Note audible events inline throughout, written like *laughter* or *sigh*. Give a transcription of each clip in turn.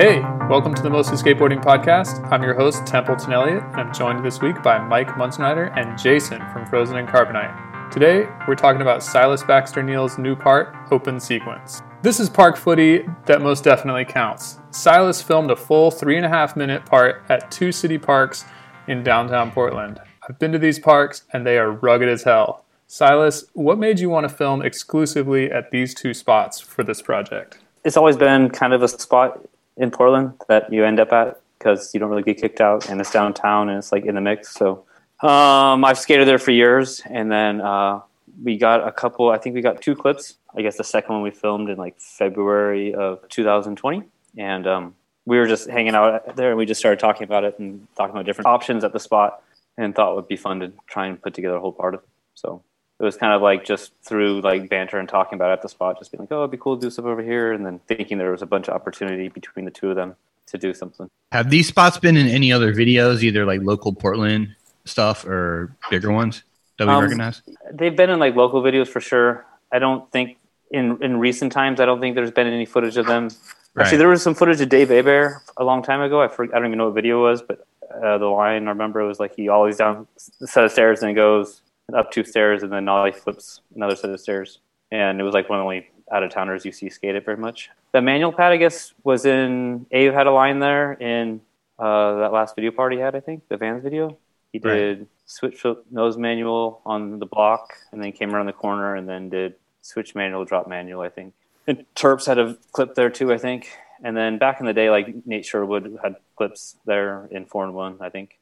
Hey, welcome to the Mostly Skateboarding Podcast. I'm your host, Templeton Elliott, and I'm joined this week by Mike Munsnyder and Jason from Frozen and Carbonite. Today, we're talking about Silas Baxter Neal's new part, Open Sequence. This is park footy that most definitely counts. Silas filmed a full three and a half minute part at two city parks in downtown Portland. I've been to these parks, and they are rugged as hell. Silas, what made you want to film exclusively at these two spots for this project? It's always been kind of a spot in Portland that you end up at because you don't really get kicked out, and it's downtown and it's like in the mix. So um, I've skated there for years, and then uh, we got a couple. I think we got two clips. I guess the second one we filmed in like February of 2020, and um, we were just hanging out there, and we just started talking about it and talking about different options at the spot, and thought it would be fun to try and put together a whole part of it. So it was kind of like just through like banter and talking about it at the spot, just being like, oh, it'd be cool to do stuff over here, and then thinking there was a bunch of opportunity between the two of them to do something. Have these spots been in any other videos, either like local Portland stuff or bigger ones that we Um, recognize? They've been in like local videos for sure. I don't think in in recent times, I don't think there's been any footage of them. Actually, there was some footage of Dave Aber a long time ago. I forget, I don't even know what video it was, but uh, the line I remember was like he always down a set of stairs and goes up two stairs and then ollie flips another set of stairs. And it was like one of the only out of towners you see skate it very much. The manual pad, I guess, was in Abe had a line there in uh, that last video part he had. I think the Vans video. He Right. did switch flip nose manual on the block, and then came around the corner and then did switch manual drop manual. I think. And Terps had a clip there too, I think. And then back in the day, like Nate Sherwood had clips there in four and one, I think.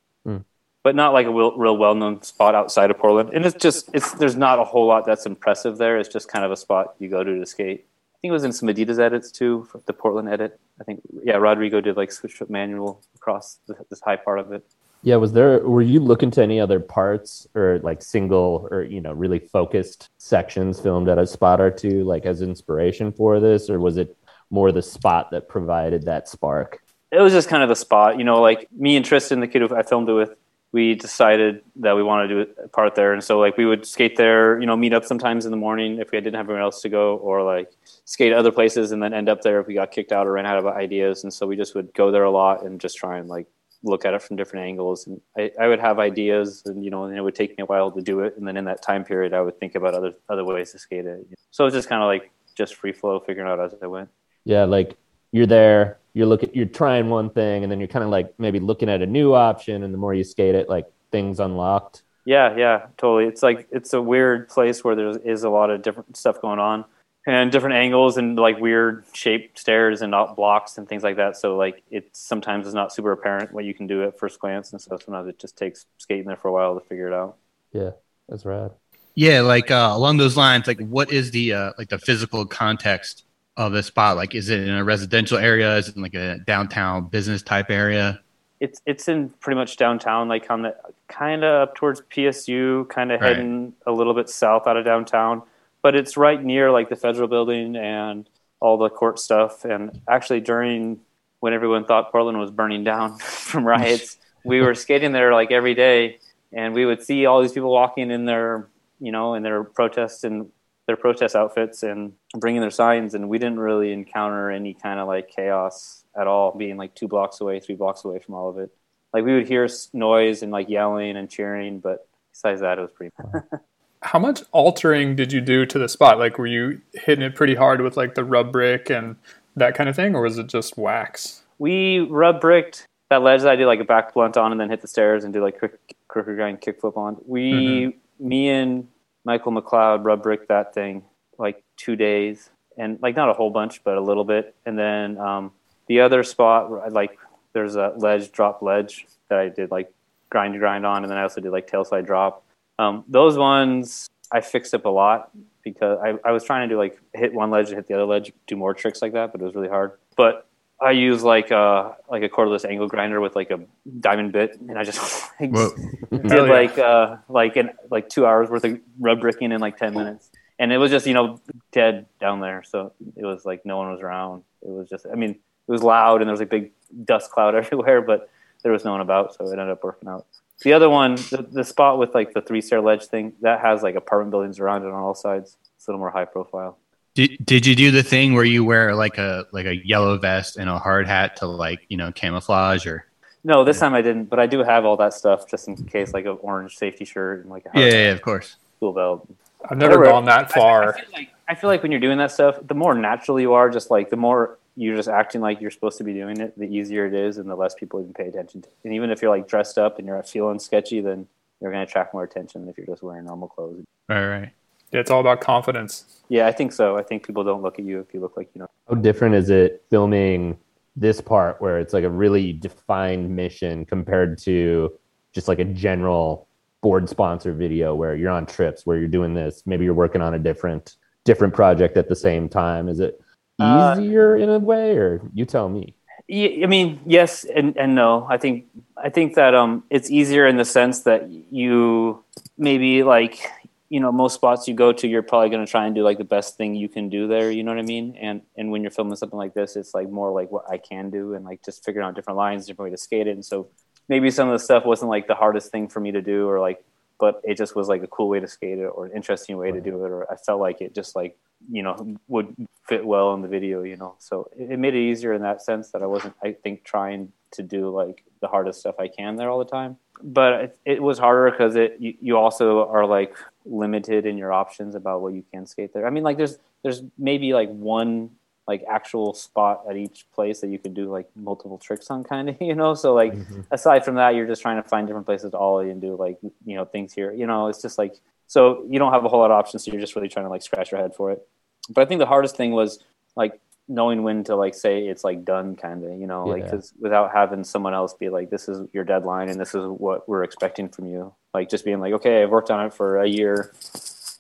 But not like a real, real well-known spot outside of Portland. And it's just, it's there's not a whole lot that's impressive there. It's just kind of a spot you go to to skate. I think it was in some Adidas edits too, for the Portland edit. I think, yeah, Rodrigo did like switch flip manual across the, this high part of it. Yeah, was there were you looking to any other parts or like single or you know really focused sections filmed at a spot or two like as inspiration for this or was it more the spot that provided that spark? it was just kind of the spot, you know, like me and Tristan, the kid who I filmed it with, we decided that we wanted to do a part there. And so like we would skate there, you know, meet up sometimes in the morning if we didn't have anywhere else to go or like skate other places and then end up there if we got kicked out or ran out of ideas. And so we just would go there a lot and just try and like look at it from different angles. And I, I would have ideas and, you know, and it would take me a while to do it. And then in that time period, I would think about other, other ways to skate it. So it was just kind of like just free flow figuring out as I went. Yeah, like you're there, you're looking you're trying one thing and then you're kind of like maybe looking at a new option and the more you skate it like things unlocked. Yeah, yeah, totally. It's like it's a weird place where there is a lot of different stuff going on and different angles and like weird shaped stairs and not blocks and things like that. So like it sometimes is not super apparent what you can do at first glance, and so sometimes it just takes skating there for a while to figure it out. Yeah, that's rad. Yeah, like uh, along those lines, like what is the uh, like the physical context of the spot? Like, is it in a residential area? Is it in like a downtown business type area? It's it's in pretty much downtown, like on the kind of up towards PSU, kind of Right. heading a little bit south out of downtown, but it's right near like the federal building and all the court stuff. And actually, during when everyone thought Portland was burning down *laughs* from riots, we were skating there like every day, and we would see all these people walking in their you know in their protests and their protest outfits and bringing their signs, and we didn't really encounter any kind of like chaos at all, being like two blocks away, three blocks away from all of it. Like we would hear noise and like yelling and cheering, but besides that, it was pretty. *laughs* How much altering did you do to the spot? Like, were you hitting it pretty hard with like the rub brick and that kind of thing, or was it just wax? we rub bricked that ledge that I did like a back blunt on and then hit the stairs and do like crook, crooked grind kickflip on. We, mm-hmm. me and Michael McLeod rub bricked that thing like two days and like not a whole bunch, but a little bit. And then um, the other spot, like there's a ledge, drop ledge that I did like grind to grind on. And then I also did like tail slide drop. Um, those ones I fixed up a lot because I, I was trying to do like hit one ledge and hit the other ledge, do more tricks like that, but it was really hard. But I use like a like a cordless angle grinder with like a diamond bit, and I just *laughs* like, did yeah. like uh like in like two hours worth of rub bricking in like ten minutes, and it was just you know dead down there, so it was like no one was around. It was just I mean it was loud and there was a big dust cloud *laughs* everywhere, but there was no one about, so it ended up working out. The other one, the, the spot with like the three stair ledge thing, that has like apartment buildings around it on all sides. It's a little more high profile. Did, did you do the thing where you wear like a like a yellow vest and a hard hat to like you know camouflage or? No, this time I didn't, but I do have all that stuff just in case, like an orange safety shirt and like a Yeah, hard yeah, hat, yeah, of course. school belt. I've never Whatever. gone that far. I, feel like, I feel like when you're doing that stuff, the more natural you are, just like the more you're just acting like you're supposed to be doing it, the easier it is, and the less people even pay attention to. And even if you're like dressed up and you're feeling sketchy, then you're going to attract more attention than if you're just wearing normal clothes. Right, right. Yeah, it's all about confidence. Yeah, I think so. I think people don't look at you if you look like you know. How different is it filming this part where it's like a really defined mission compared to just like a general board sponsor video where you're on trips where you're doing this maybe you're working on a different different project at the same time is it Uh, easier in a way or you tell me I mean, yes and, and no. I think I think that um, it's easier in the sense that you maybe like you know most spots you go to, you're probably going to try and do like the best thing you can do there. You know what I mean? And and when you're filming something like this, it's like more like what I can do and like just figuring out different lines, different way to skate it. And so maybe some of the stuff wasn't like the hardest thing for me to do, or like, but it just was like a cool way to skate it or an interesting way to do it, or I felt like it just like you know would fit well in the video you know so it, it made it easier in that sense that i wasn't i think trying to do like the hardest stuff i can there all the time but it, it was harder because it you, you also are like limited in your options about what you can skate there. I mean like there's there's maybe like one like actual spot at each place that you can do like multiple tricks on kind of *laughs* you know? So like mm-hmm. aside from that you're just trying to find different places to ollie and do like you know things here you know? It's just like so you don't have a whole lot of options so you're just really trying to like scratch your head for it. But i think the hardest thing was like knowing when to like say it's like done kind of you know like Yeah. 'cause without having someone else be like this is your deadline and this is what we're expecting from you. Like just being like okay i've worked on it for a year.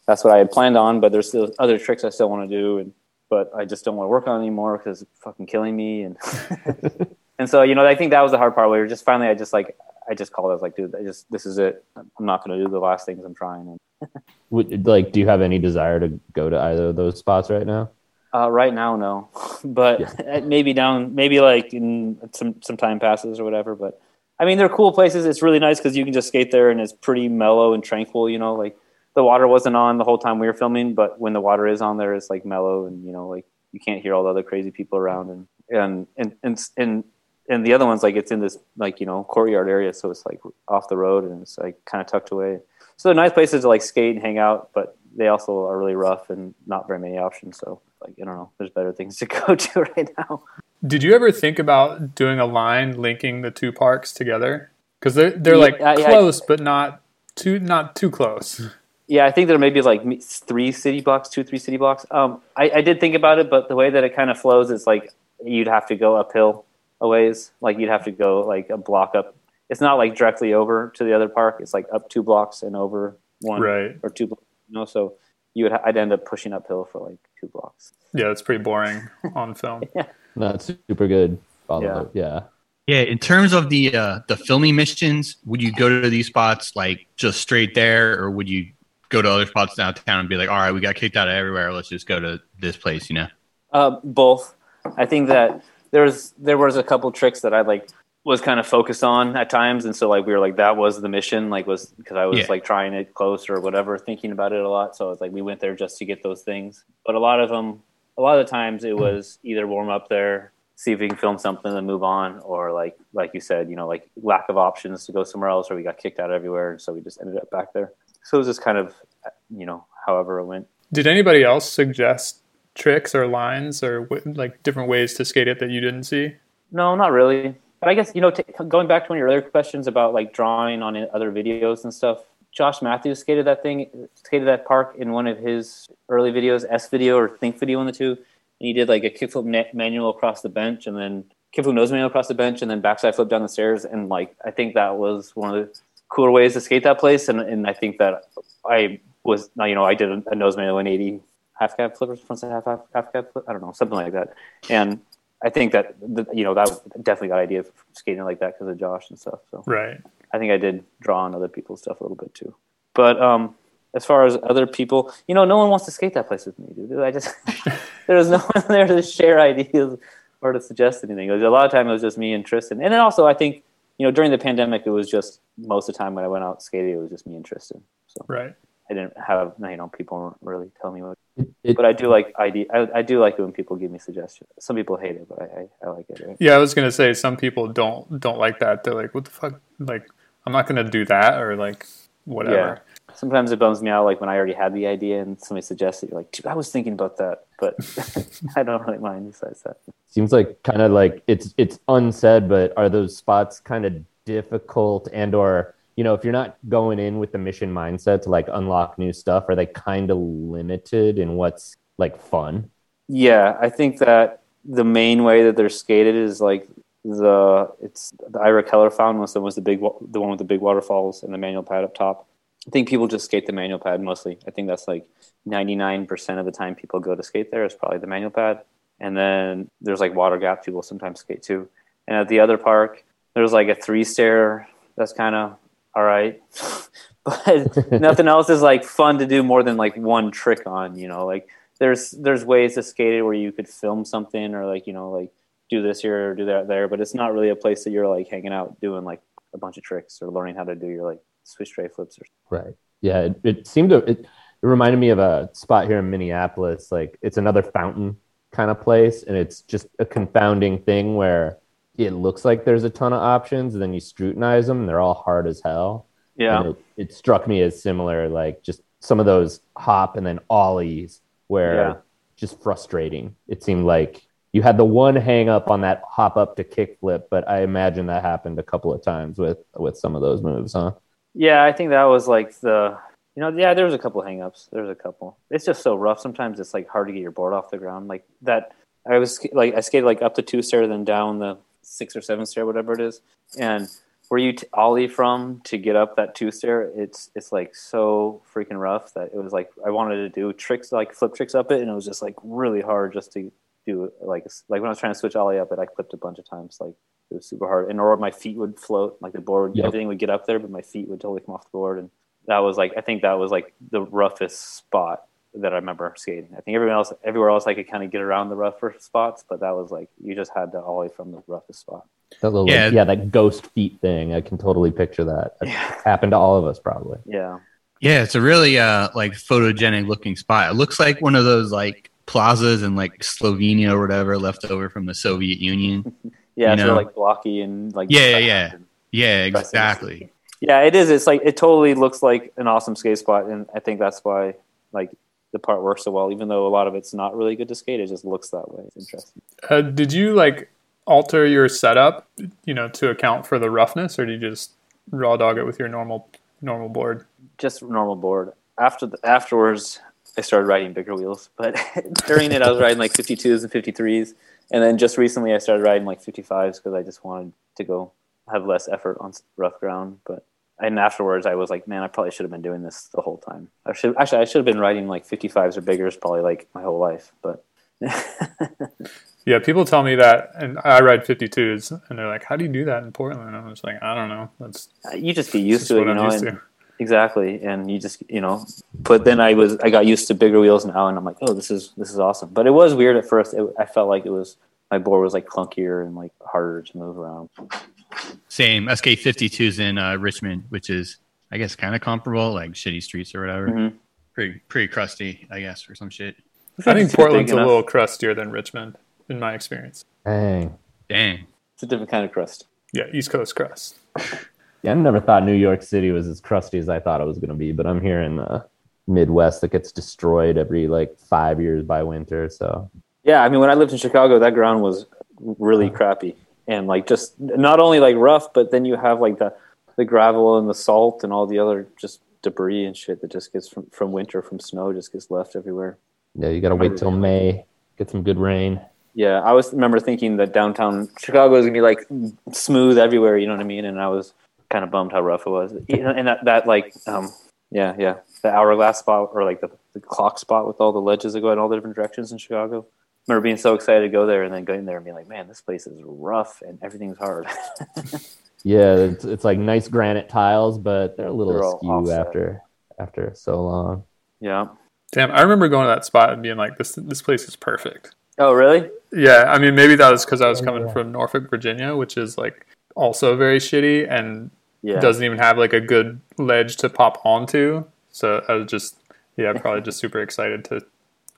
That's what i had planned on but there's still other tricks i still want to do and but i just don't want to work on it anymore because it's fucking killing me. And *laughs* and so you know i think that was the hard part where just finally i just like i just called. I was like dude i just this is it. I'm not going to do the last things i'm trying. And *laughs* Would, like do you have any desire to go to either of those spots right now Uh, right now, no, *laughs* but *laughs* maybe down, maybe like in some some time passes or whatever. But I mean, they're cool places. It's really nice because you can just skate there and it's pretty mellow and tranquil. You know, like the water wasn't on the whole time we were filming, but when the water is on there, it's like mellow and you know, like you can't hear all the other crazy people around and and and and and, and the other one's like it's in this like you know courtyard area, so it's like off the road and it's like kind of tucked away. So they're nice places to like skate and hang out, but they also are really rough and not very many options. So like I don't know, there's better things to *laughs* go to right now. Did you ever think about doing a line linking the two parks together? Because they're they're Yeah, like I- I- close, but not too not too close. Yeah, I think there may be like three city blocks, two, three city blocks. Um, I, I did think about it, but the way that it kind of flows is like you'd have to go uphill a ways. Like you'd have to go like a block up. It's not like directly over to the other park. It's like up two blocks and over one Right. or two. blocks, You know, so you would I'd end up pushing uphill for like two blocks. Yeah, it's pretty boring *laughs* on film. no it's super good Follow Yeah. yeah Yeah, in terms of the uh, the filming missions, would you go to these spots like just straight there, or would you go to other spots downtown and be like, all right, we got kicked out of everywhere, let's just go to this place, you know? Uh, both. I think that there was there was a couple tricks that I like was kind of focused on at times, and so like we were like that was the mission, like was because I was Yeah. like trying it close or whatever, thinking about it a lot. So it's like we went there just to get those things. But a lot of them, a lot of the times, it was either warm up there, see if we can film something and move on, or like like you said, you know, like lack of options to go somewhere else, or we got kicked out everywhere, and so we just ended up back there. So it was just kind of you know however it went. Did anybody else suggest tricks or lines or like different ways to skate it that you didn't see? No, not really. But I guess you know, t- going back to one of your earlier questions about like drawing on other videos and stuff. Josh Matthews skated that thing, skated that park in one of his early videos, S video or Think video, on the two. And he did like a kickflip manual across the bench, and then kickflip nose manual across the bench, and then backside flip down the stairs. And like, I think that was one of the cooler ways to skate that place. And and I think that I was, you know, I did a, nose manual 180 half cab flip or front side half half, half cab flip. I don't know, something like that. And I think that you know that definitely got idea of skating like that because of Josh and stuff. So Right. I think I did draw on other people's stuff a little bit too. But um, as far as other people, you know, no one wants to skate that place with me, dude. I just *laughs* there was no one there to share ideas or to suggest anything. Was, a lot of time it was just me and Tristan, and then also I think you know during the pandemic it was just most of the time when I went out skating it was just me and Tristan. So Right. I didn't have you know people weren't really tell me what. It, it, But I do like ID. I, I do like it when people give me suggestions. Some people hate it, but I, I, I like it. Right? Yeah, I was gonna say some people don't don't like that. They're like, "What the fuck?" Like, I'm not gonna do that, or like, whatever. Yeah. Sometimes it bums me out, like when I already had the idea and somebody suggests it. You're like, Dude, I was thinking about that, but *laughs* I don't really mind besides that. seems like kind of like it's it's unsaid, but are those spots kind of difficult and or you know if you're not going in with the mission mindset to like unlock new stuff, are they kind of limited in what's like fun? Yeah, I think that the main way that they're skated is like the it's the Ira Keller Fountain was the was the big the one with the big waterfalls and the manual pad up top. I think people just skate the manual pad mostly. I think that's like ninety nine percent of the time people go to skate there is probably the manual pad, and then there's like water gap people sometimes skate too. And at the other park, there's like a three stair that's kind of all right, *laughs* but nothing else is like fun to do more than like one trick on. You know, like there's there's ways to skate it where you could film something or like you know like do this here or do that there, but it's not really a place that you're like hanging out doing like a bunch of tricks or learning how to do your like switch tray flips or Right. Yeah. It, it seemed to, it, it reminded me of a spot here in Minneapolis. Like it's another fountain kind of place. And it's just a confounding thing where it looks like there's a ton of options and then you scrutinize them and they're all hard as hell. yeah it, it struck me as similar, like just some of those hop and then ollies where Yeah. just frustrating. It seemed like you had the one hang up on that hop up to kick flip, but I imagine that happened a couple of times with with some of those moves, huh? yeah I think that was like the you know yeah there was a couple of hangups there's a couple it's just so rough sometimes it's like hard to get your board off the ground like that I was like I skated like up the two stair then down the six or seven stair whatever it is and where you t- ollie from to get up that two stair it's it's like so freaking rough that it was like I wanted to do tricks like flip tricks up it and it was just like really hard just to do like like when I was trying to switch ollie up it I clipped a bunch of times like it was super hard and or my feet would float like the board Yep. everything would get up there but my feet would totally come off the board and that was like I think that was like the roughest spot that I remember skating. I think everyone else everywhere else I could kind of get around the rougher spots, but that was like you just had to ollie from the roughest spot. That little, Yeah. yeah, that ghost feet thing. I can totally picture that. That Yeah. *laughs* happened to all of us, probably. Yeah. Yeah, it's a really uh like photogenic looking spot. It looks like one of those like plazas in like Slovenia or whatever left over from the Soviet Union. *laughs* Yeah, You so like blocky and like Yeah, yeah, yeah. and- Yeah, exactly. Yeah, it is. It's like it totally looks like an awesome skate spot, and I think that's why like the part works so well. Even though a lot of it's not really good to skate, it just looks that way. It's interesting. Uh, did you like alter your setup, you know, to account for the roughness, or do you just raw dog it with your normal normal board? Just normal board. After the, afterwards, I started riding bigger wheels, but *laughs* during it, I was riding like 52s and 53s, and then just recently, I started riding like 55s because I just wanted to go have less effort on rough ground. But and afterwards, I was like, man, I probably should have been doing this the whole time. I should actually I should have been riding like 55s or biggers probably like my whole life, but. *laughs* Yeah, people tell me that, and I ride 52s, and they're like, "How do you do that in Portland?" And I'm just like, "I don't know. That's uh, you just be that's used to it, you know. and- Exactly, and you just you know, but then I was I got used to bigger wheels now, and I'm like, oh, this is this is awesome. But it was weird at first. It, I felt like it was my board was like clunkier and like harder to move around. Same SK 52s in uh, Richmond, which is I guess kind of comparable, like shitty streets or whatever. Mhm. Pretty pretty crusty, I guess, or some shit. I think Portland's a enough. little crustier than Richmond, in my experience. Dang. Dang. It's a different kind of crust. Yeah, East Coast crust. *laughs* Yeah, I never thought New York City was as crusty as I thought it was going to be, but I'm here in the Midwest that gets destroyed every like five years by winter. So Yeah, I mean, when I lived in Chicago, that ground was really crappy and like just not only like rough, but then you have like the the gravel and the salt and all the other just debris and shit that just gets from from winter from snow just gets left everywhere. yeah, you got to wait till May, get some good rain. Yeah, I was remember thinking that downtown Chicago is gonna be like smooth everywhere. You know what I mean? And I was kind of bummed how rough it was. And that, that like, um, yeah, yeah, the hourglass spot or like the, the clock spot with all the ledges that go in all the different directions in Chicago. I remember being so excited to go there and then going there and being like, man, this place is rough and everything's hard. *laughs* Yeah, it's, it's like nice granite tiles, but they're a little They're askew offset. after after so long. yeah. Damn, I remember going to that spot and being like, "This this place is perfect." Oh, really? Yeah, I mean, maybe that was because I was oh, coming yeah. from Norfolk, Virginia, which is like also very shitty and Yeah. doesn't even have like a good ledge to pop onto. So I was just yeah, probably *laughs* just super excited to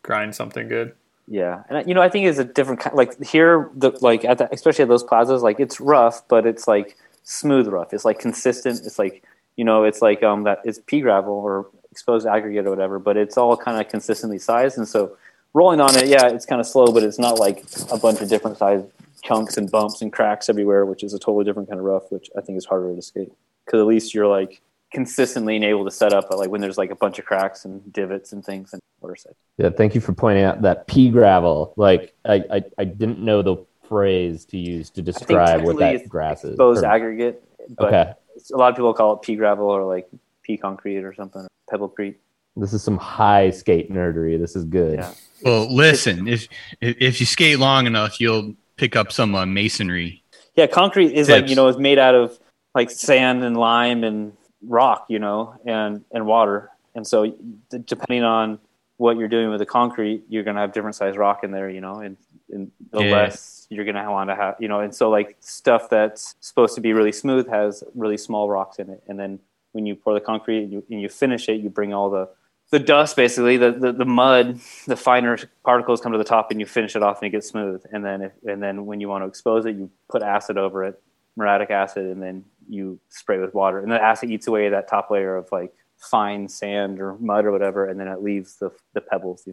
grind something good. Yeah, and you know, I think it's a different kind. Like here, the like at the, especially at those plazas, like it's rough, but it's like smooth rough. It's like consistent. It's like you know, it's like um that it's pea gravel or exposed aggregate or whatever, but it's all kind of consistently sized, and so rolling on it, yeah, it's kind of slow, but it's not like a bunch of different size chunks and bumps and cracks everywhere, which is a totally different kind of rough, which I think is harder to skate because at least you're like consistently and able to set up, but like when there's like a bunch of cracks and divots and things and water set. Yeah, thank you for pointing out that pea gravel. Like I, I, I didn't know the phrase to use to describe what technically that grass is. Exposed Or- aggregate, but okay, a lot of people call it pea gravel or like pea concrete or something, pebblecrete. this is some high skate nerdery. This is good. Yeah. Well, listen, if if if you skate long enough, you'll pick up some uh, masonry. Yeah, concrete is like you know is made out of like sand and lime and rock, you know, and and water. And so d- depending on what you're doing with the concrete, you're gonna have different size rock in there, you know, and, and the Yeah. less you're gonna want to have, you know, and so like stuff that's supposed to be really smooth has really small rocks in it, and then when you pour the concrete and you, and you finish it, you bring all the the dust basically the, the the mud the finer particles come to the top and you finish it off and it gets smooth and then if, and then when you want to expose it you put acid over it muriatic acid and then you spray with water and the acid eats away that top layer of like fine sand or mud or whatever and then it leaves the the pebbles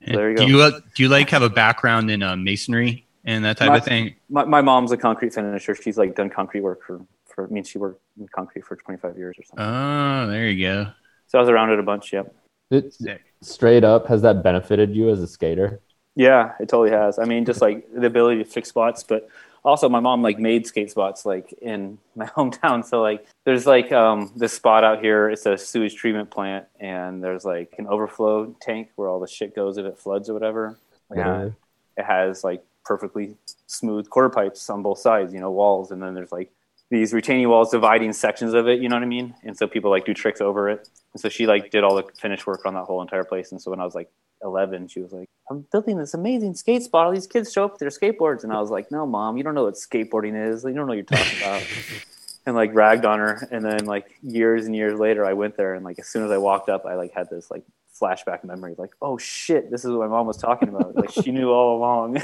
There you do go. you uh, do you like have a background in uh, masonry and that type My- of thing? my, my mom's a concrete finisher she's like done concrete work for for I mean she worked in concrete for 25 years or something Oh, there you go. so I was around it a bunch yep It- straight up, has that benefited you as a skater? Yeah, it totally has. I mean, just like the ability to fix spots, but also my mom like made skate spots like in my *laughs* hometown. So like there's like um this spot out here, it's a sewage treatment plant and there's like an overflow tank where all the shit goes if it floods or whatever. Literally. it has like perfectly smooth quarter pipes on both sides, you know, walls, and then there's like these retaining walls dividing sections of it, you know what I mean? And so people like do tricks over it. And so she like did all the finish work on that whole entire place. And so when I was like 11, she was like, I'm building this amazing skate spot. All these kids show up with their skateboards. And I was like, no, mom, you don't know what skateboarding is. You don't know what you're talking about. *laughs* and like ragged on her. And then like years and years later, I went there. And like as soon as I walked up, I like had this like flashback memory like, oh shit, this is what my mom was talking about. like she knew all along.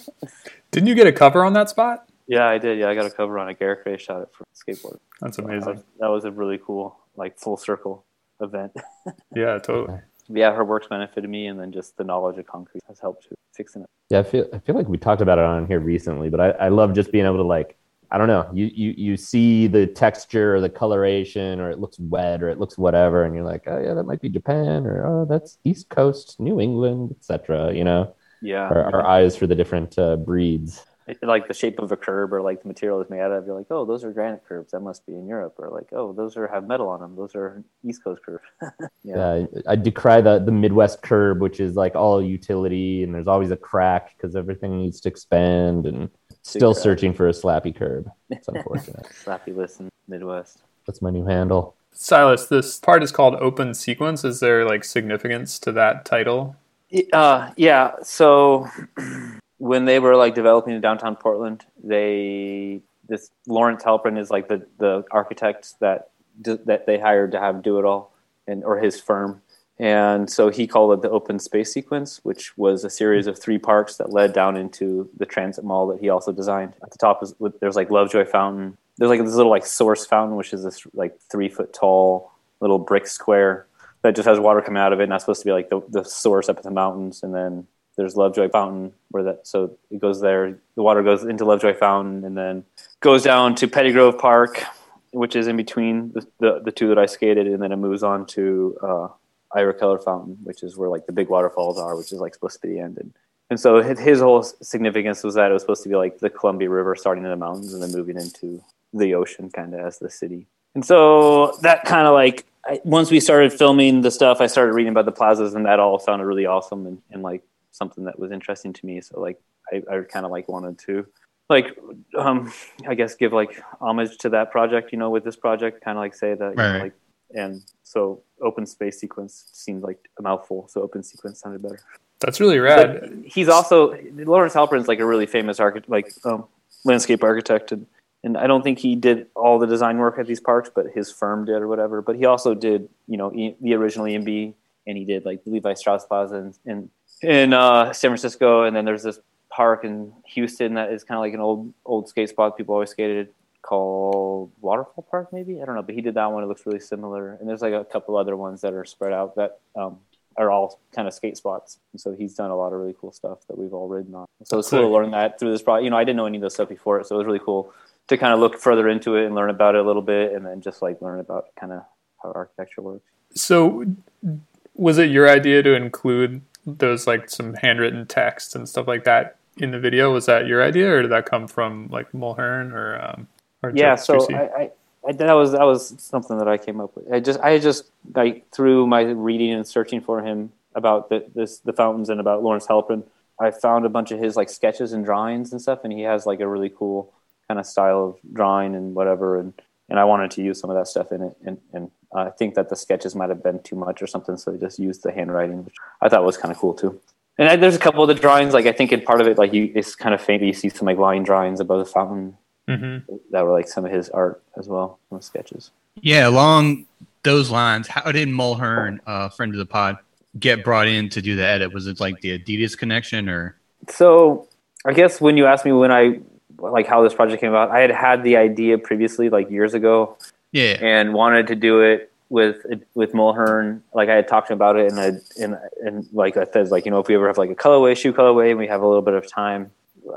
*laughs* Didn't you get a cover on that spot? Yeah, I did. Yeah, I got a cover on a Garrick Ray shot it for skateboard. That's That amazing. was, that was a really cool, like full circle event. *laughs* Yeah, totally. yeah, her work's benefited me, and then just the knowledge of concrete has helped too, fixing it. Yeah, I feel I feel like we talked about it on here recently, but I, I love just being able to like I don't know, you, you you see the texture or the coloration or it looks wet or it looks whatever, and you're like, oh yeah, that might be Japan or oh that's East Coast, New England, etc. You know, Yeah, our, our eyes for the different uh, breeds. It- like the shape of a curb or like the material it's made out of. You're like, oh, those are granite curbs. That must be in Europe. Or like, oh, those are have metal on them. Those are East Coast curbs. *laughs* yeah. Yeah, I decry the the Midwest curb, which is like all utility, and there's always a crack because everything needs to expand, and still crack. searching for a slappy curb. It's *laughs* unfortunate. Slappy listen, Midwest. That's my new handle. Silas, this part is called open sequence. Is there like significance to that title? Uh, yeah. So *clears throat* when they were like developing in downtown Portland, they this Lawrence Halprin is like the the architect that that they hired to have do it all, and or his firm. And so he called it the open space sequence, which was a series of three parks that led down into the transit mall that he also designed. At the top is there's like Lovejoy Fountain. There's like this little like source fountain, which is this like three foot tall little brick square that just has water coming out of it, and that's supposed to be like the, the source up in the mountains. And then there's Lovejoy Fountain, where that so it goes there. The water goes into Lovejoy Fountain, and then goes down to Pettygrove Park, which is in between the, the, the two that I skated, and then it moves on to uh, Ira Keller Fountain, which is where like the big waterfalls are, which is like supposed to be the end. And, and so his whole significance was that it was supposed to be like the Columbia River starting in the mountains and then moving into the ocean, kind of as the city. And so that kind of like I, once we started filming the stuff, I started reading about the plazas, and that all sounded really awesome and, and like something that was interesting to me. So like I, I kind of like wanted to like um I guess give like homage to that project, you know, with this project, kind of like say that you know, Right. like and so open space sequence seemed like a mouthful, so open sequence sounded better. That's really rad. But he's also Lawrence Halprin's like a really famous architect, like um, landscape architect, and and I don't think he did all the design work at these parks, but his firm did or whatever. But he also did, you know, e- the original EMB, and he did like the Levi Strauss Plaza and, in, in uh, San Francisco, and then there's this park in Houston that is kind of like an old old skate spot people always skated it called Waterfall Park, maybe I don't know, but he did that one. It looks really similar, and there's like a couple other ones that are spread out that um, are all kind of skate spots. And so he's done a lot of really cool stuff that we've all ridden on. So it's cool to learn that through this project. You know, I didn't know any of this stuff before, so it was really cool to kind of look further into it and learn about it a little bit, and then just like learn about kind of how architecture works. So, was it your idea to include those like some handwritten text and stuff like that in the video? Was that your idea, or did that come from like Mulhern or? Um, or yeah, Jeff so I, I, I that was that was something that I came up with. I just I just like through my reading and searching for him about the, this the fountains and about Lawrence Halprin, I found a bunch of his like sketches and drawings and stuff, and he has like a really cool kind of style of drawing and whatever, and and I wanted to use some of that stuff in it, and and I think that the sketches might have been too much or something, so they just used the handwriting, which I thought was kind of cool too. And I, there's a couple of the drawings, like I think in part of it, like you, it's kind of faint. You see some like line drawings above the fountain Mhm. that were like some of his art as well, some sketches. Yeah, along those lines, how did Mulhern, uh, friend of the pod, get brought in to do the edit? Was it like the Adidas connection or? So I guess when you asked me when I like how this project came about, I had had the idea previously, like years ago, Yeah, and wanted to do it with with Mulhern. Like I had talked to him about it, and I and and like I said, like you know, if we ever have like a colorway, shoe colorway, and we have a little bit of time,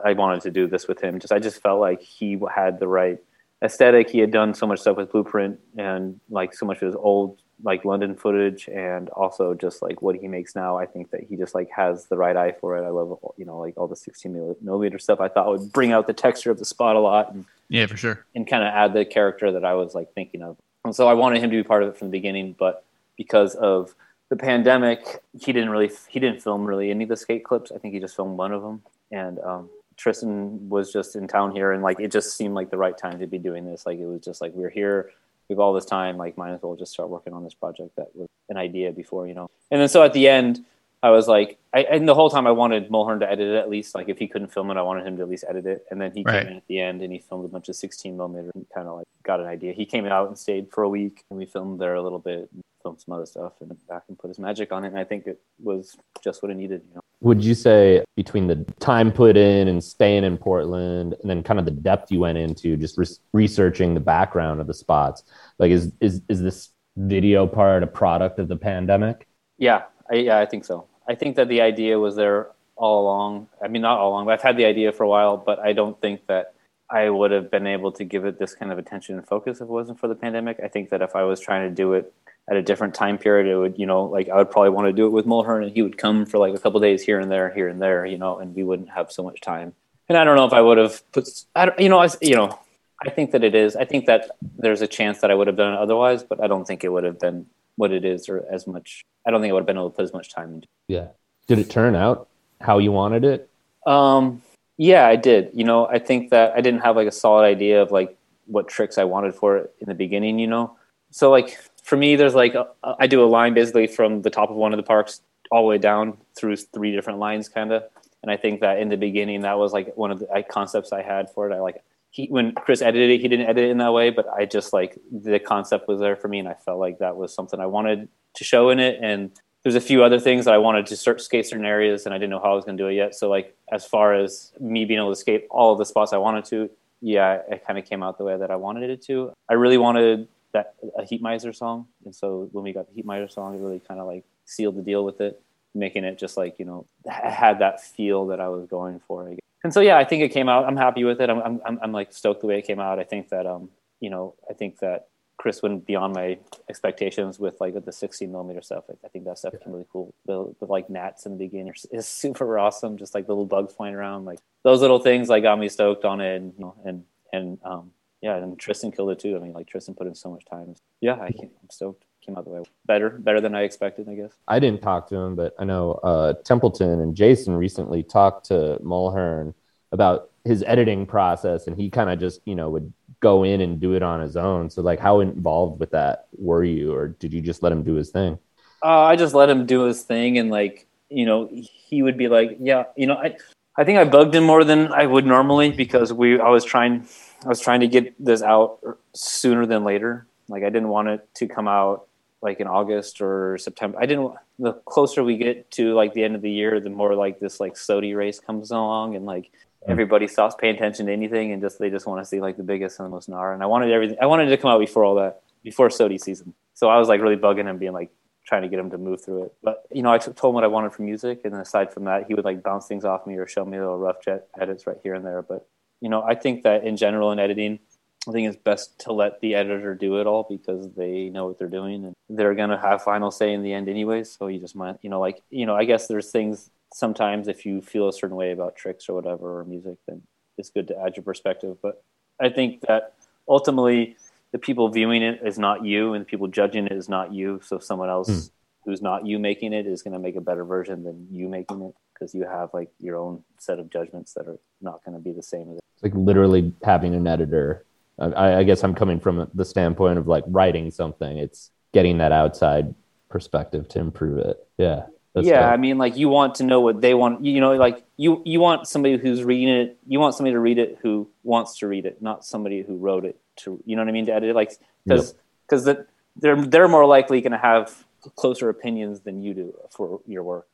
I wanted to do this with him. Just I just felt like he had the right aesthetic. He had done so much stuff with Blueprint and like so much of his old like London footage, and also just like what he makes now. I think that he just like has the right eye for it. I love you know like all the 16 millimeter stuff. I thought would bring out the texture of the spot a lot and yeah, for sure. and kind of add the character that I was like thinking of. And so I wanted him to be part of it from the beginning, but because of the pandemic, he didn't really he didn't film really any of the skate clips. I think he just filmed one of them. And um, Tristan was just in town here, and like it just seemed like the right time to be doing this. Like it was just like we're here, we have all this time. Like might as well just start working on this project that was an idea before, you know. And then so at the end, I was like, I, and the whole time I wanted Mulhern to edit it at least. Like if he couldn't film it, I wanted him to at least edit it. And then he Right. came in at the end and he filmed a bunch of 16 millimeter and kind of like got an idea. He came out and stayed for a week and we filmed there a little bit and filmed some other stuff and back and put his magic on it. And I think it was just what it needed, you know. Would you say between the time put in and staying in Portland, and then kind of the depth you went into just re- researching the background of the spots, like is is is this video part a product of the pandemic? Yeah, I, yeah, I think so. I think that the idea was there all along. I mean, not all along, but I've had the idea for a while. But I don't think that I would have been able to give it this kind of attention and focus if it wasn't for the pandemic. I think that if I was trying to do it at a different time period, it would, you know, like I would probably want to do it with Mulhern, and he would come for like a couple days here and there, here and there, you know, and we wouldn't have so much time. And I don't know if I would have put, I don't, you know, I, you know, I think that it is. I think that there's a chance that I would have done it otherwise, but I don't think it would have been what it is or as much. I don't think I would have been able to put as much time into. Yeah. Did it turn out how you wanted it? Um, yeah, I did. You know, I think that I didn't have like a solid idea of like what tricks I wanted for it in the beginning. You know, so like for me, there's like a, I do a line basically from the top of one of the parks all the way down through three different lines, kind of. And I think that in the beginning, that was like one of the concepts I had for it. I like he when Chris edited it, he didn't edit it in that way, but I just like the concept was there for me, and I felt like that was something I wanted to show in it. And there's a few other things that I wanted to start skate certain areas, and I didn't know how I was going to do it yet. So like as far as me being able to skate all of the spots I wanted to, yeah, it kind of came out the way that I wanted it to. I really wanted that a Heatmiser song, and so when we got the Heatmiser song, it really kind of like sealed the deal with it, making it just like you know had that feel that I was going for. I guess. And so yeah, I think it came out. I'm happy with it. I'm I'm I'm, like stoked the way it came out. I think that um you know I think that Chris went beyond my expectations with like the 16 millimeter stuff. I, I think that stuff came really cool. The, the like gnats in the beginning is, is super awesome. Just like the little bugs flying around, like those little things, like got me stoked on it. And you know, and and um yeah, and Tristan killed it too. I mean, like Tristan put in so much time. Yeah, I I'm stoked. Came out the way better, better than I expected, I guess. I didn't talk to him, but I know uh, Templeton and Jason recently talked to Mulhern about his editing process, and he kind of just you know would go in and do it on his own. So like, how involved with that were you, or did you just let him do his thing? Uh, I just let him do his thing, and like you know, he would be like, yeah, you know, I I think I bugged him more than I would normally because we I was trying I was trying to get this out sooner than later. Like I didn't want it to come out like in August or September. I didn't. The closer we get to like the end of the year, the more like this like SOTY race comes along, and like mm-hmm. everybody stops paying attention to anything, and just they just want to see like the biggest and the most gnar. And I wanted everything. I wanted it to come out before all that, before SOTY season. So I was like really bugging him, being like trying to get him to move through it. But you know, I told him what I wanted from music, and aside from that, he would like bounce things off me or show me little rough jet edits right here and there. But you know, I think that in general in editing, I think it's best to let the editor do it all because they know what they're doing and they're going to have final say in the end anyway. So you just might, you know, like, you know, I guess there's things sometimes if you feel a certain way about tricks or whatever or music, then it's good to add your perspective. But I think that ultimately the people viewing it is not you and the people judging it is not you. So someone else mm. who's not you making it is going to make a better version than you making it because you have like your own set of judgments that are not going to be the same as. It's like literally having an editor I, I guess I'm coming from the standpoint of like writing something. It's getting that outside perspective to improve it. Yeah. yeah, tough. I mean, like you want to know what they want. You know, like you you want somebody who's reading it. You want somebody to read it who wants to read it, not somebody who wrote it to. You know what I mean? To edit it, like because because yep. they're they're more likely going to have closer opinions than you do for your work.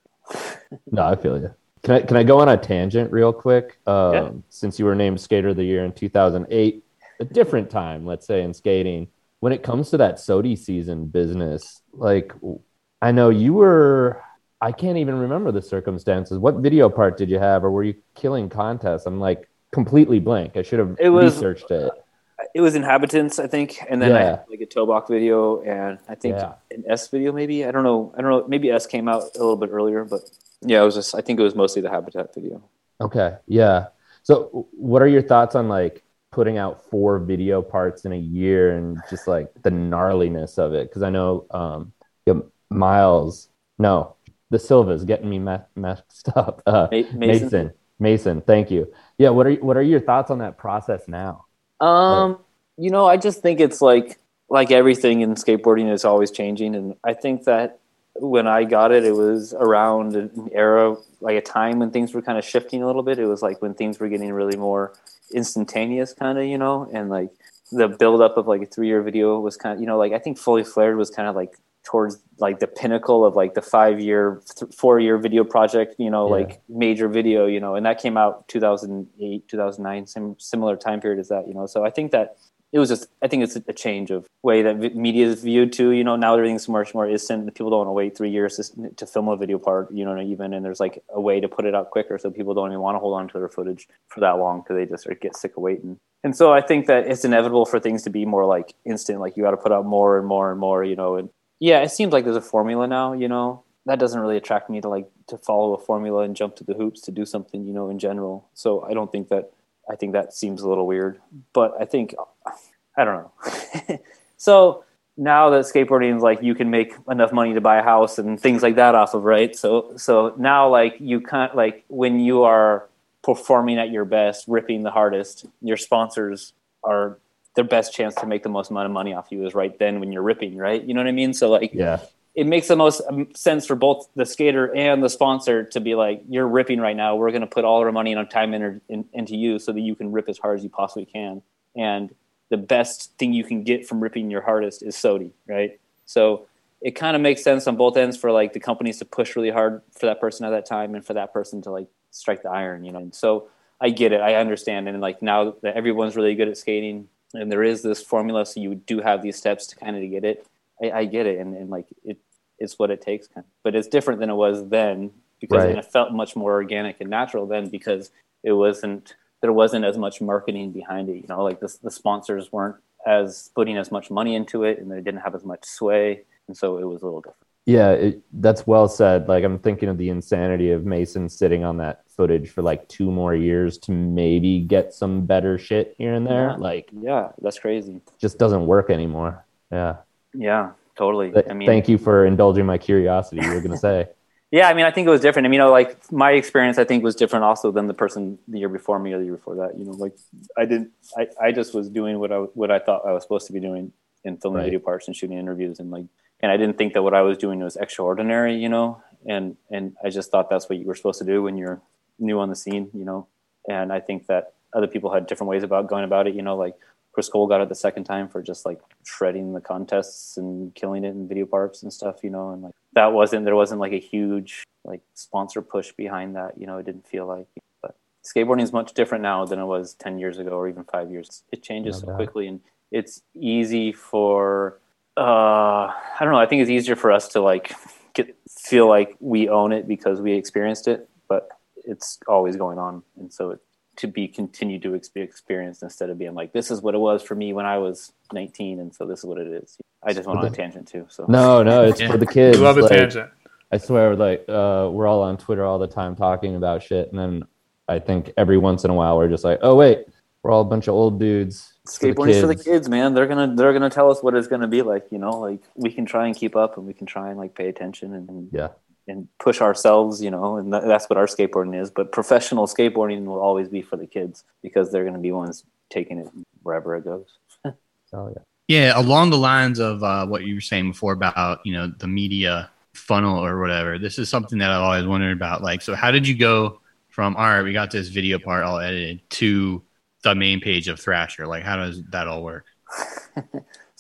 no, I feel you. Can I can I go on a tangent real quick? Um, yeah. Since you were named Skater of the Year in 2008, a different time, let's say in skating, when it comes to that SOTY season business, like I know you were I can't even remember the circumstances. What video part did you have, or were you killing contests? I'm like completely blank. I should have it was, researched it. It was inhabitants, I think, and then yeah. I had like a Tobok video, and I think yeah. an S video, maybe. I don't know. I don't know. Maybe S came out a little bit earlier, but yeah, it was just. I think it was mostly the habitat video. Okay, yeah. So, what are your thoughts on like putting out four video parts in a year and just like the gnarliness of it. Cause I know, um, Miles, no, the Silva's getting me messed up. Uh, Mason. Mason. Mason, thank you. Yeah. What are, what are your thoughts on that process now? Um, like, you know, I just think it's like, like everything in skateboarding is always changing. And I think that when I got it, it was around an era, like a time when things were kind of shifting a little bit. It was like when things were getting really more instantaneous kind of you know and like the buildup of like a three year video was kind of you know like i think fully flared was kind of like towards like the pinnacle of like the five year th- four year video project you know yeah. like major video you know and that came out 2008 2009 sim- similar time period as that you know so i think that it was just i think it's a change of way that media is viewed too you know now everything's much more instant people don't want to wait three years to, film a video part you know even and there's like a way to put it out quicker so people don't even want to hold on to their footage for that long because they just get sick of waiting. And so i think that it's inevitable for things to be more like instant like you got to put out more and more and more you know and yeah it seems like there's a formula now you know? That doesn't really attract me to like to follow a formula and jump to the hoops to do something you know in general. So i don't think that I think that seems a little weird, but I think I don't know. *laughs* so now that skateboarding is like you can make enough money to buy a house and things like that off of, right? So so now like you can't like when you are performing at your best, ripping the hardest, your sponsors are their best chance to make the most amount of money off you is right then when you're ripping, right? You know what I mean? So like yeah it makes the most um, sense for both the skater and the sponsor to be like, you're ripping right now. We're going to put all our money and our time in, in, into you so that you can rip as hard as you possibly can. And the best thing you can get from ripping your hardest is SOTY, right? So it kind of makes sense on both ends for like the companies to push really hard for that person at that time and for that person to like strike the iron, you know? And so I get it. I understand. And like now that everyone's really good at skating and there is this formula, so you do have these steps to kind of get it I, I get it, and, and like it, it's what it takes. Kind of. But it's different than it was then because right. it felt much more organic and natural then because it wasn't there wasn't as much marketing behind it. You know, like the the sponsors weren't as putting as much money into it, and they didn't have as much sway, and so it was a little different. Yeah, it, that's well said. Like I'm thinking of the insanity of Mason sitting on that footage for like two more years to maybe get some better shit here and there. Yeah. Like, yeah, that's crazy. Just doesn't work anymore. Yeah. Yeah, totally. I mean, thank you for indulging my curiosity. You were going to say. *laughs* yeah, I mean, I think it was different. I mean, you know, like my experience, I think was different also than the person the year before me or the year before that. You know, like I didn't, I, I just was doing what I what I thought I was supposed to be doing in filming right. video parts and shooting interviews and like, and I didn't think that what I was doing was extraordinary. You know, and and I just thought that's what you were supposed to do when you're new on the scene. You know, and I think that other people had different ways about going about it. You know, like Chris Cole got it the second time for just like shredding the contests and killing it in video parks and stuff. You know, and like that wasn't there wasn't like a huge like sponsor push behind that. You know, it didn't feel like. But skateboarding is much different now than it was ten years ago or even five years. It changes so quickly, and it's easy for. Uh, I don't know. I think it's easier for us to like get feel like we own it because we experienced it, but it's always going on, and so it, to be continued to ex- be experienced instead of being like this is what it was for me when I was 19, and so this is what it is. I just went on a tangent too. So No, no, it's Yeah. for the We kids. love a like, tangent. I swear, like uh, we're all on Twitter all the time talking about shit, and then I think every once in a while we're just like, oh wait, we're all a bunch of old dudes. It's for the skateboarding's for the kids. kids, man. They're gonna they're gonna tell us what it's gonna be like. You know, like we can try and keep up, and we can try and like pay attention and Yeah, and push ourselves. You know, and that, that's what our skateboarding is. But professional skateboarding will always be for the kids because they're gonna be ones taking it wherever it goes. *laughs* oh yeah. Yeah, along the lines of uh, what you were saying before about you know the media funnel or whatever. This is something that I've always wondered about. Like, so how did you go from all right, we got this video part all edited to the main page of Thrasher? Like, how does that all work? *laughs*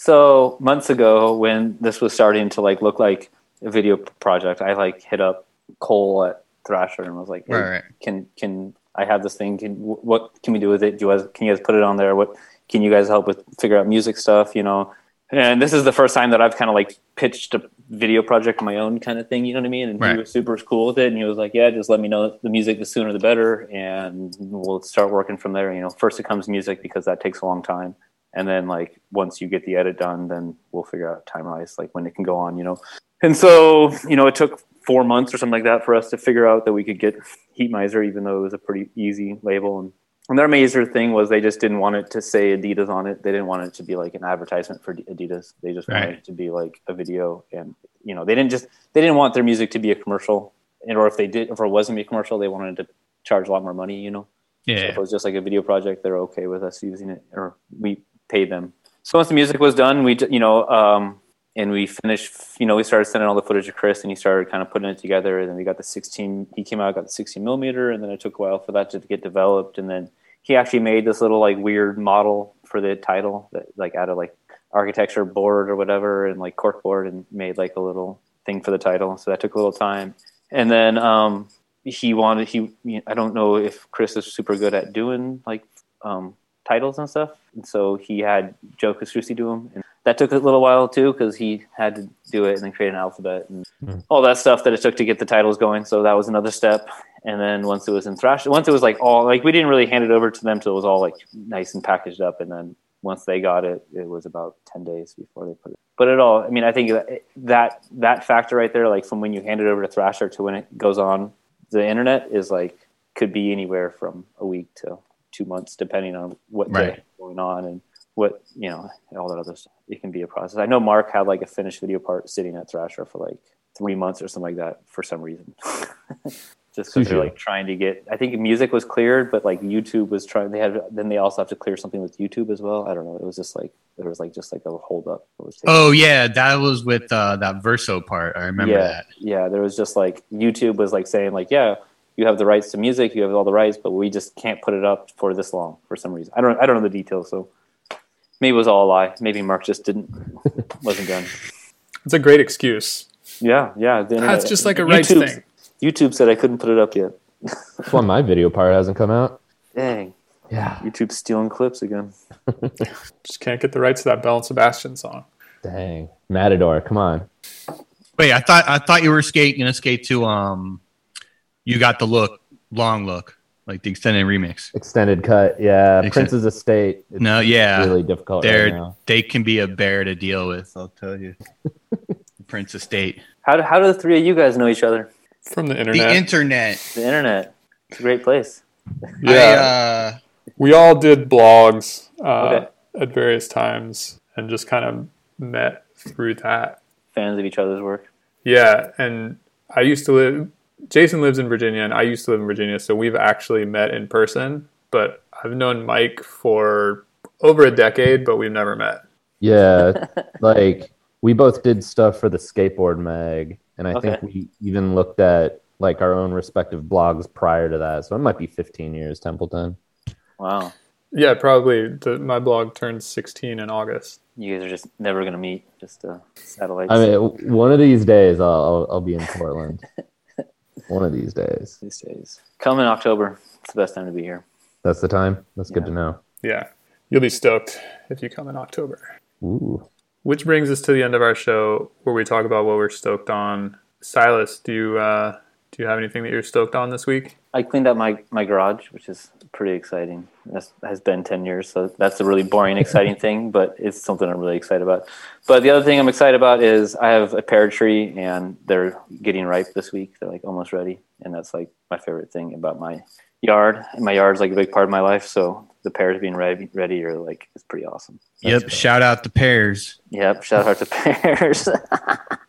So months ago, when this was starting to like look like a video project, I like hit up Cole at Thrasher and was like, hey, Right, right. "Can can I have this thing? Can what can we do with it? Do you guys can you guys put it on there? What can you guys help with? Figure out music stuff, you know." And this is the first time that I've kind of like pitched a video project my own kind of thing. You know what I mean? And he was super cool with it, and he was like, "Yeah, just let me know the music. The sooner the better, and we'll start working from there." You know, first it comes music because that takes a long time and then like once you get the edit done then we'll figure out time wise like when it can go on you know and so you know it took four months or something like that for us to figure out that we could get Heatmiser even though it was a pretty easy label. And and their major thing was they just didn't want it to say adidas on it. They didn't want it to be like an advertisement for adidas. They just wanted Right. it to be like a video. And you know they didn't just they didn't want their music to be a commercial. And or if they did if it wasn't a commercial they wanted to charge a lot more money you know? So if it was just like a video project, they're okay with us using it, or we pay them. So once the music was done, we, you know, um, and we finished, you know, we started sending all the footage to Chris, and he started kind of putting it together. And then we got the 16. He came out, got the 16 millimeter, and then it took a while for that to get developed. And then he actually made this little like weird model for the title that like out of like architecture board or whatever, and like cork board, and made like a little thing for the title. So that took a little time. And then um, he wanted he I don't know if Chris is super good at doing like um, titles and stuff, and so he had Joe Castrucci do them, and that took a little while too because he had to do it and then create an alphabet and Hmm. all that stuff that it took to get the titles going. So that was another step. And then once it was in Thrash, once it was like all like we didn't really hand it over to them till it was all like nice and packaged up, and then once they got it, it was about ten days before they put it. But at all, I mean, I think that that that factor right there, like from when you hand it over to Thrasher to when it goes on the internet, is like could be anywhere from a week to two months, depending on what Right. going on and what you know, and all that other stuff. It can be a process. I know Mark had like a finished video part sitting at Thrasher for like three months or something like that for some reason. *laughs* Just because they're like trying to get, I think music was cleared, but like YouTube was trying. They had then they also have to clear something with YouTube as well. I don't know. It was just like there was like just like a hold up. Was Oh yeah, that was with uh, that Verso part. I remember yeah, that. Yeah, there was just like YouTube was like saying like, yeah, you have the rights to music, you have all the rights, but we just can't put it up for this long for some reason. I don't I don't know the details, so maybe it was all a lie. Maybe Mark just didn't *laughs* wasn't done. It's a great excuse. Yeah, yeah. The That's just like a rights YouTube, thing. YouTube said I couldn't put it up yet. That's why my video part hasn't come out. Dang, Yeah, YouTube's stealing clips again. *laughs* Just can't get the rights to that Belle and Sebastian song. dang, Matador, come on. Wait, I thought I thought you were skate gonna skate to um, you got the look, long look, like the extended remix. Extended cut, yeah. Extend- Prince's Estate. It's No, yeah, really difficult they're now. they can be a bear to deal with. I'll tell you, *laughs* Prince Estate, How do, how do the three of you guys know each other? From the internet. the internet. internet. The internet. It's a great place. yeah. I, uh, we all did blogs uh, Okay. at various times and just kind of met through that. Fans of each other's work. Yeah, and I used to live. Jason lives in Virginia, and I used to live in Virginia, so we've actually met in person. But I've known Mike for over a decade, but we've never met. Yeah, *laughs* like we both did stuff for the skateboard mag, and I think we even looked at like our own respective blogs prior to that. So it might be 15 years, Templeton. Wow. Yeah, probably. The, my blog turns 16 in August. You guys are just never gonna meet. Just uh, satellites. I mean, one of these days I'll I'll, I'll be in Portland. *laughs* one of these days. these days. Come in October. It's the best time to be here. That's the time. That's good to know. Yeah, you'll be stoked if you come in October. Ooh. Which brings us to the end of our show, where we talk about what we're stoked on. Silas, do you uh, do you have anything that you're stoked on this week? I cleaned up my, my garage, which is pretty exciting. That has been 10 years, so that's a really boring, exciting *laughs* thing, but it's something I'm really excited about. But the other thing I'm excited about is I have a pear tree, and they're getting ripe this week. They're like almost ready, and that's like my favorite thing about my yard. And my yard's like a big part of my life, so the pears being ready, ready are like it's pretty awesome. Yep. Shout out to pears. Yep, shout out to pears. *laughs*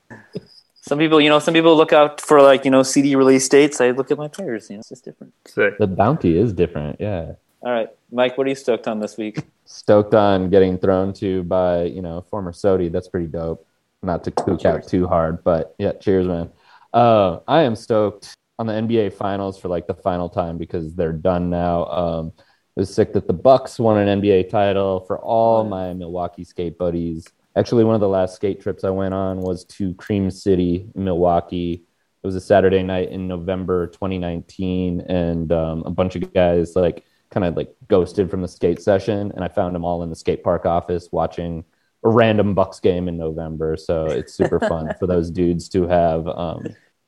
some people, you know, some people look out for like you know CD release dates. I look at my players. You know, it's just different. Sick. The bounty is different. Yeah. All right, Mike, what are you stoked on this week? Stoked on getting thrown to by, you know, former SOTY. That's pretty dope. Not to kook out too hard, but yeah, cheers, man. Uh, I am stoked on the NBA finals for like the final time because they're done now. Um, it was sick that the Bucks won an NBA title for all my Milwaukee skate buddies. Actually, one of the last skate trips I went on was to Cream City, Milwaukee. It was a Saturday night in November 2019, and um, a bunch of guys like kind of like ghosted from the skate session, and I found them all in the skate park office watching a random Bucks game in November. So it's super *laughs* fun for those dudes to have um,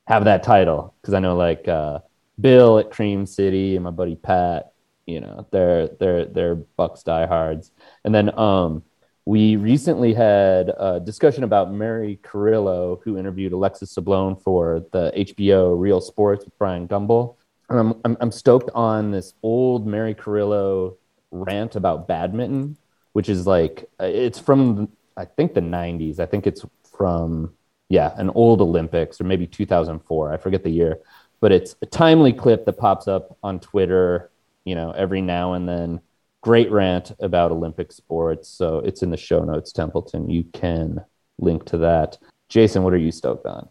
have that title because I know like uh, Bill at Cream City and my buddy Pat, you know, they're they're they're Bucks diehards, and then um, we recently had a discussion about Mary Carrillo, who interviewed Alexis Sablone for the HBO Real Sports with Bryant Gumbel. And I'm, I'm, I'm stoked on this old Mary Carrillo rant about badminton, which is like, it's from, I think, the 90s. I think it's from, yeah, an old Olympics or maybe 2004. I forget the year. But it's a timely clip that pops up on Twitter, you know, every now and then great rant about Olympic sports. So it's in the show notes, Templeton. You can link to that. Jason, what are you stoked on?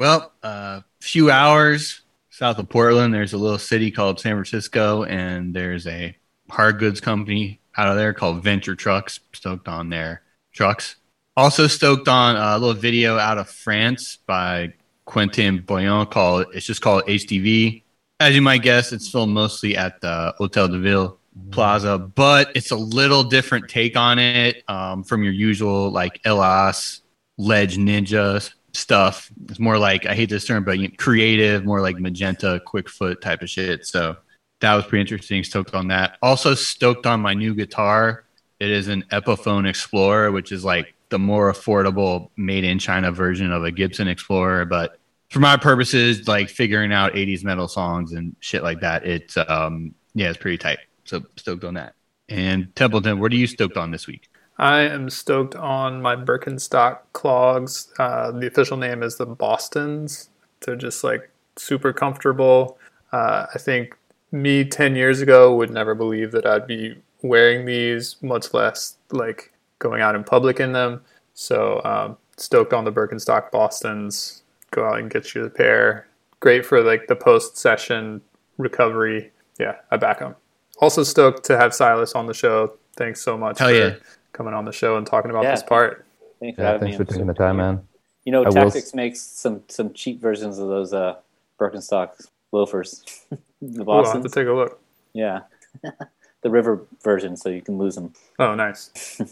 Well, a uh, few hours south of Portland, there's a little city called San Francisco, and there's a hard goods company out of there called Venture Trucks. Stoked on their trucks. Also stoked on a little video out of France by Quentin Boyon called it's just called HTV. As you might guess, it's filmed mostly at the Hotel de Ville Plaza, but it's a little different take on it um, from your usual like LS Ledge Ninja stuff. It's more like I hate this term, but you know, creative, more like magenta, quick foot type of shit. So that was pretty interesting. Stoked on that. Also stoked on my new guitar. It is an Epiphone Explorer, which is like the more affordable made in China version of a Gibson Explorer. But for my purposes, like figuring out 80s metal songs and shit like that, it's um yeah, it's pretty tight. So stoked on that. And Templeton, what are you stoked on this week? I am stoked on my Birkenstock clogs. Uh, the official name is the Bostons. They're just like super comfortable. Uh, I think me 10 years ago would never believe that I'd be wearing these, much less like going out in public in them. So um, stoked on the Birkenstock Bostons. Go out and get you a pair. Great for like the post session recovery. Yeah, I back them. Also stoked to have Silas on the show. Thanks so much Hell for yeah. coming on the show and talking about Yeah. this part. Thanks for Yeah, thanks me. for I'm taking the time, man. You know, I Tactics s- makes some some cheap versions of those uh, Birkenstock loafers. *laughs* the Ooh, I'll have to take a look. Yeah. *laughs* the river version, so you can lose them. Oh, nice. *laughs*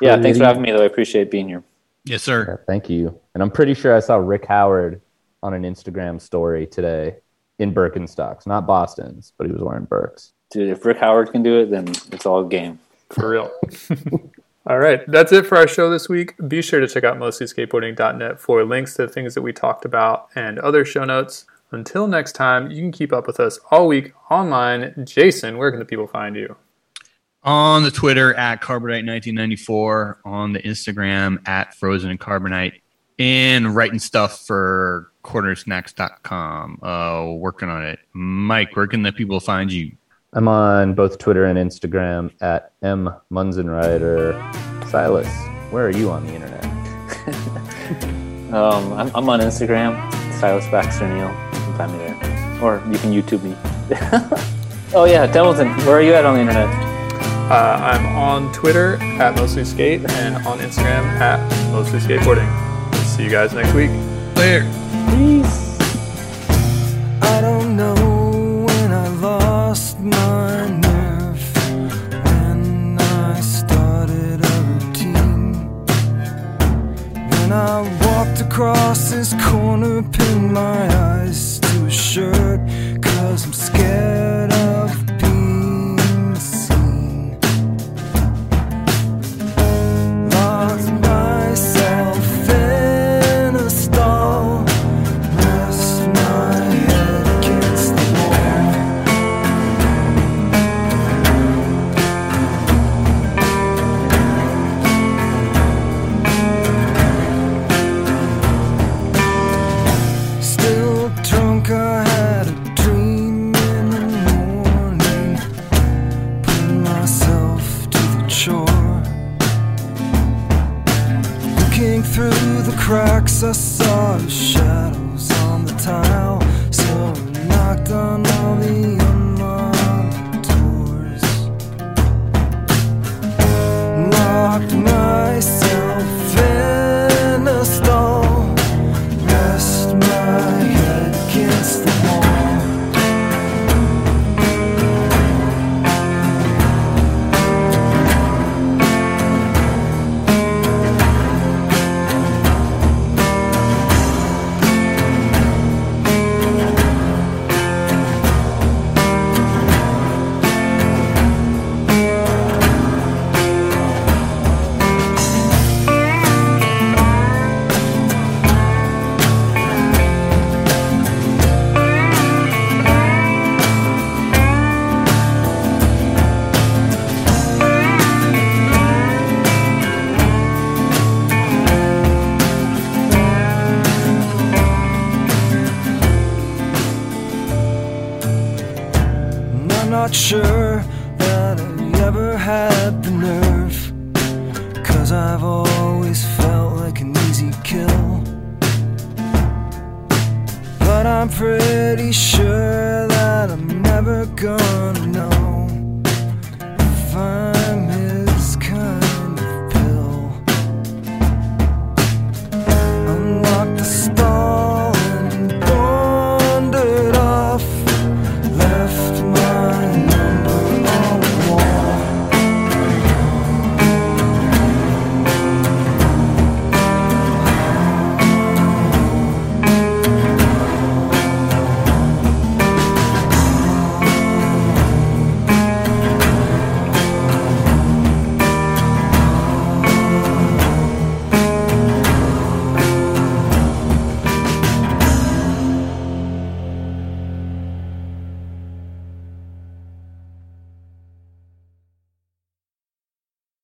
Yeah, thanks for having me, though. I appreciate being here. Yes, sir. Yeah, thank you. And I'm pretty sure I saw Rick Howard on an Instagram story today in Birkenstocks, not Boston's, but he was wearing Birks. Dude, if Rick Howard can do it, then it's all game. For real. *laughs* All right, that's it for our show this week. Be sure to check out mostlyskateboarding.net for links to things that we talked about and other show notes. Until next time, you can keep up with us all week online. Jason, where can the people find you? on the Twitter at Carbonite1994, on the Instagram at Frozen and Carbonite, and writing stuff for cornersnacks.com. Uh, working on it. Mike, where can the people find you? I'm on both Twitter and Instagram at M Munzenrider. Silas, where are you on the internet? *laughs* Um, I'm, I'm on Instagram, Silas Baxter Neal. You can find me there. Or you can YouTube me. *laughs* Oh yeah, Templeton. Where are you at on the internet? Uh, I'm on Twitter at mostly skate and on Instagram at mostly skateboarding. See you guys next week. Later. I across this corner, pin my eyes